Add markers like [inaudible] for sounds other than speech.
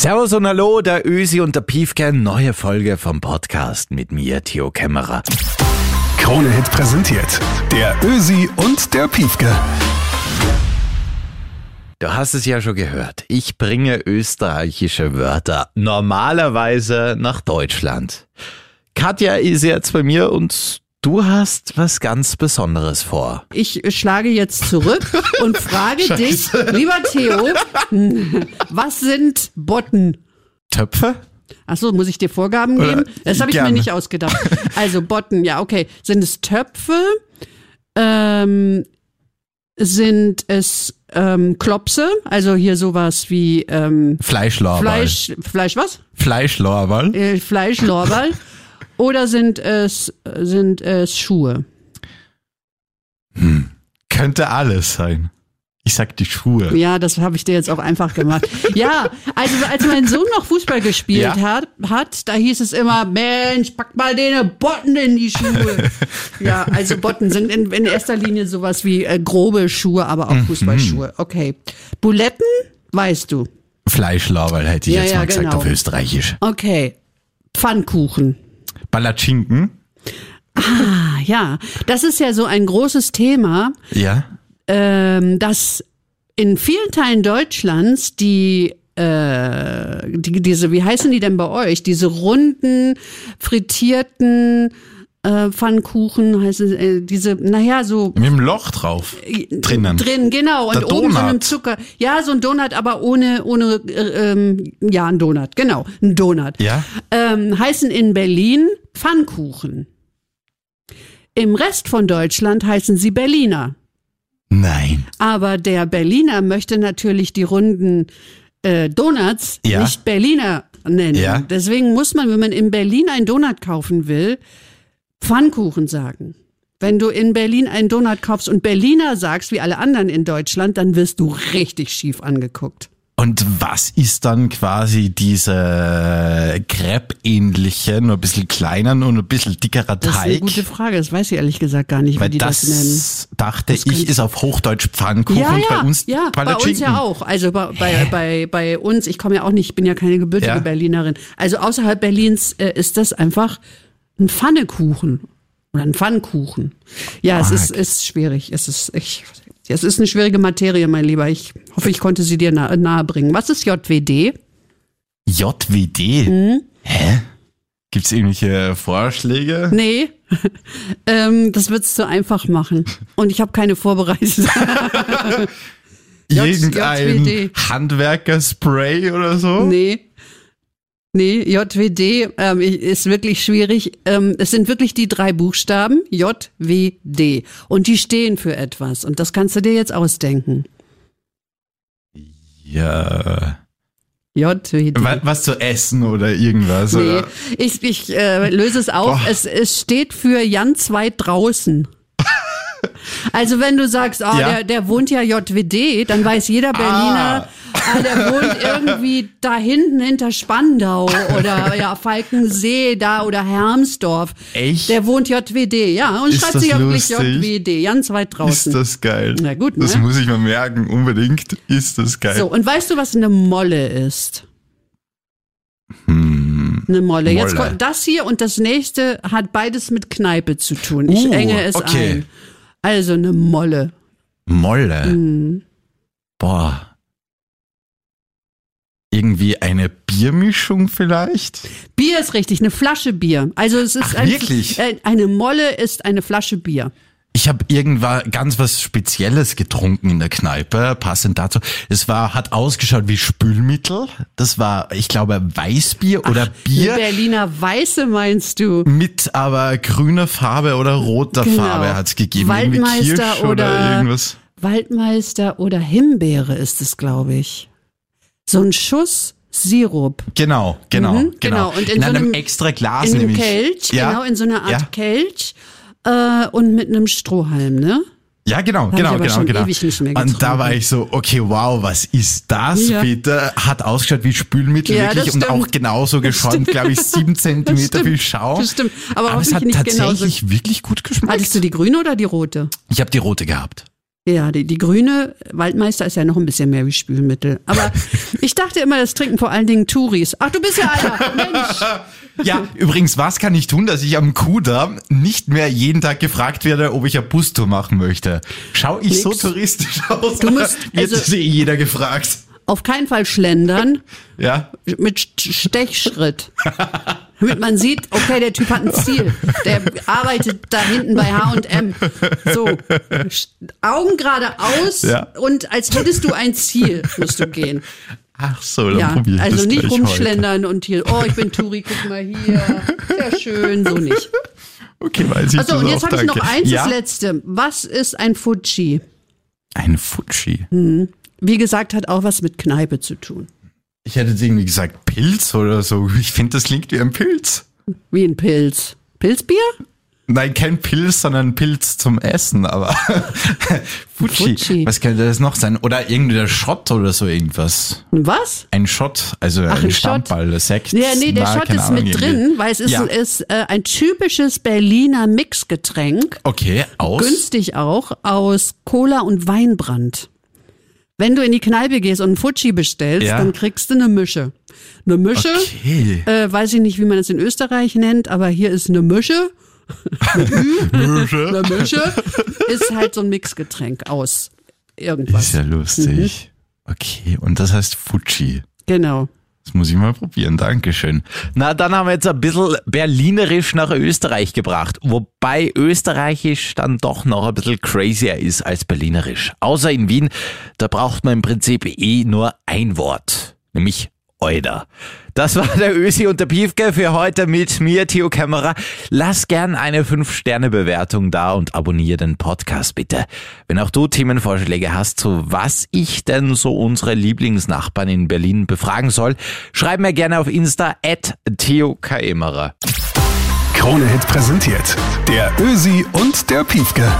Servus und Hallo, der Ösi und der Piefke, neue Folge vom Podcast mit mir, Theo Kämmerer. Krone Hit präsentiert. Der Ösi und der Piefke. Du hast es ja schon gehört. Ich bringe österreichische Wörter normalerweise nach Deutschland. Katja ist jetzt bei mir und du hast was ganz Besonderes vor. Ich schlage jetzt zurück und frage [laughs] dich, lieber Theo, was sind Botten? Töpfe? Achso, muss ich dir Vorgaben geben? Das habe ich gerne. mir nicht ausgedacht. [laughs] Also Botten, ja, okay. Sind es Töpfe? Ähm, sind es ähm, Klopse? Also hier sowas wie ähm, Fleischlorbeer. Fleisch, Fleisch was? Fleischlorbeer. Äh, Fleischlorbeer. [laughs] Oder sind es, sind es Schuhe? Könnte alles sein. Ich sag die Schuhe. Ja, das habe ich dir jetzt auch einfach gemacht. Ja, also als mein Sohn noch Fußball gespielt Ja. hat, hat, da hieß es immer, Mensch, pack mal den Botten in die Schuhe. [laughs] ja, also Botten sind in, in erster Linie sowas wie äh, grobe Schuhe, aber Mhm. auch Fußballschuhe. Okay. Buletten, weißt du. Fleischlorbeer hätte ich Ja, jetzt ja, mal gesagt genau. auf Österreichisch. Okay. Pfannkuchen. Palatschinken. Ah, ja. Das ist ja so ein großes Thema. Ja. ähm, dass in vielen Teilen Deutschlands die äh, die, diese, wie heißen die denn bei euch? Diese runden, frittierten äh, Pfannkuchen, heißen äh, diese, naja, so Mit dem Loch drauf. Drinnen. drin, genau. Und oben so einem. Zucker. Ja, so ein Donut, aber ohne, ohne, äh, ähm, ja, ein Donut, genau, ein Donut. Ja. Ähm, heißen in Berlin Pfannkuchen. Im Rest von Deutschland heißen sie Berliner. Nein. Aber der Berliner möchte natürlich die runden äh, Donuts Ja. nicht Berliner nennen. Ja. Deswegen muss man, wenn man in Berlin einen Donut kaufen will, Pfannkuchen sagen. Wenn du in Berlin einen Donut kaufst und Berliner sagst, wie alle anderen in Deutschland, dann wirst du richtig schief angeguckt. Und was ist dann quasi diese Crepe-ähnliche, nur ein bisschen kleiner und ein bisschen dickerer Das ist eine Teig? gute Frage. Das weiß ich ehrlich gesagt gar nicht, wie Weil die das, nennen. das, dachte Das ich, ist auf Hochdeutsch Pfannkuchen Ja, ja, bei uns ja, bei uns ja auch. Also bei, bei, bei, bei uns, ich komme ja auch nicht, ich bin ja keine gebürtige Ja. Berlinerin. Also außerhalb Berlins äh, ist das einfach ein Pfannekuchen oder ein Pfannkuchen. Ja, es ist, ist schwierig. Es ist, ich, es ist eine schwierige Materie, mein Lieber. Ich hoffe, ich konnte sie dir nahe, nahe bringen. Was ist JWD? JWD? Mhm. Hä? Gibt's irgendwelche Vorschläge? Nee, [laughs] ähm, das wird's zu einfach machen. Und ich habe keine vorbereitet. [laughs] Irgendein. Handwerkerspray oder so? Nee. Nee, JWD ähm, ist wirklich schwierig. Ähm, es sind wirklich die drei Buchstaben JWD. Und die stehen für etwas. Und das kannst du dir jetzt ausdenken. Ja. JWD. Wa- Was zu essen oder irgendwas? Nee, Oder? ich, ich äh, löse es auf. Es, es steht für Jan zwei draußen. [laughs] Also wenn du sagst, ah, Ja. der, der wohnt ja JWD, dann weiß jeder Berliner, ah. Der wohnt irgendwie da hinten hinter Spandau oder ja Falkensee da oder Hermsdorf. Echt? Der wohnt JWD, ja, und Ist schreibt das sich auch wirklich lustig? JWD, ganz weit Ist draußen. das geil? Na gut, Das ne? muss ich mir merken, unbedingt. Ist das geil. So, und weißt du, was eine Molle ist? Hm. Eine Molle. Jetzt Molle. kommt das hier und das nächste hat beides mit Kneipe zu tun. Ich Uh, enge es okay. ein. Also eine Molle. Molle. Mhm. Boah. Irgendwie eine Biermischung vielleicht? Bier ist richtig, eine Flasche Bier. Also es ist Ach, ein, wirklich? äh, eine Molle ist eine Flasche Bier. Ich habe irgendwann ganz was Spezielles getrunken in der Kneipe, passend dazu. Es war, hat ausgeschaut wie Spülmittel. Das war, ich glaube, Weißbier oder Bier Berliner Weiße meinst du? mit aber grüner Farbe oder roter Genau. Farbe hat's gegeben. Waldmeister oder, oder- irgendwas. Waldmeister oder Himbeere ist es, glaube ich. So ein Schuss Sirup. Genau, genau, Mhm, genau. genau. Und in in so einem einem- extra Glas In einem nämlich. Kelch, ja, genau, in so einer Art ja. Kelch. Äh, und mit einem Strohhalm, ne? Ja, genau, ich genau, genau, genau. ewig nicht mehr und da war ich so, okay, wow, was ist das Ja. bitte? Hat ausgeschaut wie Spülmittel Ja, wirklich und auch genauso geschäumt, glaube ich, sieben [laughs] Zentimeter viel Schaum. Das stimmt. Aber, Aber es hat tatsächlich genauso. wirklich gut geschmeckt. Hattest du die grüne oder die rote? Ich habe die rote gehabt. Ja, die, die grüne Waldmeister ist ja noch ein bisschen mehr wie Spülmittel. Aber [laughs] ich dachte immer, das trinken vor allen Dingen Touris. Ach, du bist ja einer. Mensch. [laughs] Ja, übrigens, was kann ich tun, dass ich am Kudamm nicht mehr jeden Tag gefragt werde, ob ich eine Bustour machen möchte? Schau ich Nix. so touristisch [laughs] aus? Du musst- Jetzt also- ist eh jeder gefragt. Auf keinen Fall schlendern Ja, mit St- Stechschritt. Damit man sieht, okay, der Typ hat ein Ziel. Der arbeitet da hinten bei H&M. So, Augen geradeaus Ja. und als hättest du ein Ziel, musst du gehen. ach so, dann Ja, probier ich also das nicht rumschlendern und hier, oh, ich bin Turi, guck mal hier. Sehr schön, so nicht. Heute. Okay, weiß ich Also und jetzt habe ich noch eins, ja? das letzte. Was ist ein Fuji? Ein Fuji. Wie gesagt, hat auch was mit Kneipe zu tun. Ich hätte jetzt irgendwie gesagt Pilz oder so. Ich finde, das klingt wie ein Pilz. Wie ein Pilz. Pilzbier? Nein, kein Pilz, sondern Pilz zum Essen, aber [laughs] Fuji. Fuji. Was könnte das noch sein? Oder irgendwie Shot oder so irgendwas. Was? Ein Shot, also Ach, ein ein. Stammball, der Sekt. Ja, nee, der keine ist Ahnung, mit irgendwie. drin, weil es ist, Ja. ist äh, ein typisches Berliner Mixgetränk. Okay, aus. Günstig auch, aus Cola und Weinbrand. Wenn du in die Kneipe gehst und einen Fuji bestellst, Ja. dann kriegst du eine Mische. Eine Mische, Okay. äh, weiß ich nicht, wie man das in Österreich nennt, aber hier ist eine Mische. [laughs] Eine Mische ist halt so ein Mixgetränk aus irgendwas. Ist ja lustig. Okay, und das heißt Fuji. Genau. Das muss ich mal probieren, Dankeschön. Na, dann haben wir jetzt ein bisschen Berlinerisch nach Österreich gebracht. Wobei Österreichisch dann doch noch ein bisschen crazier ist als Berlinerisch. Außer in Wien, da braucht man im Prinzip eh nur ein Wort. Nämlich Euder. Das war der Ösi und der Piefke für heute mit mir, Theo Kämmerer. Lass gern eine 5-Sterne-Bewertung da und abonniere den Podcast bitte. Wenn auch du Themenvorschläge hast, zu was ich denn so unsere Lieblingsnachbarn in Berlin befragen soll, schreib mir gerne auf Insta at Theo Kämmerer. Krone Hit präsentiert. Der Ösi und der Piefke.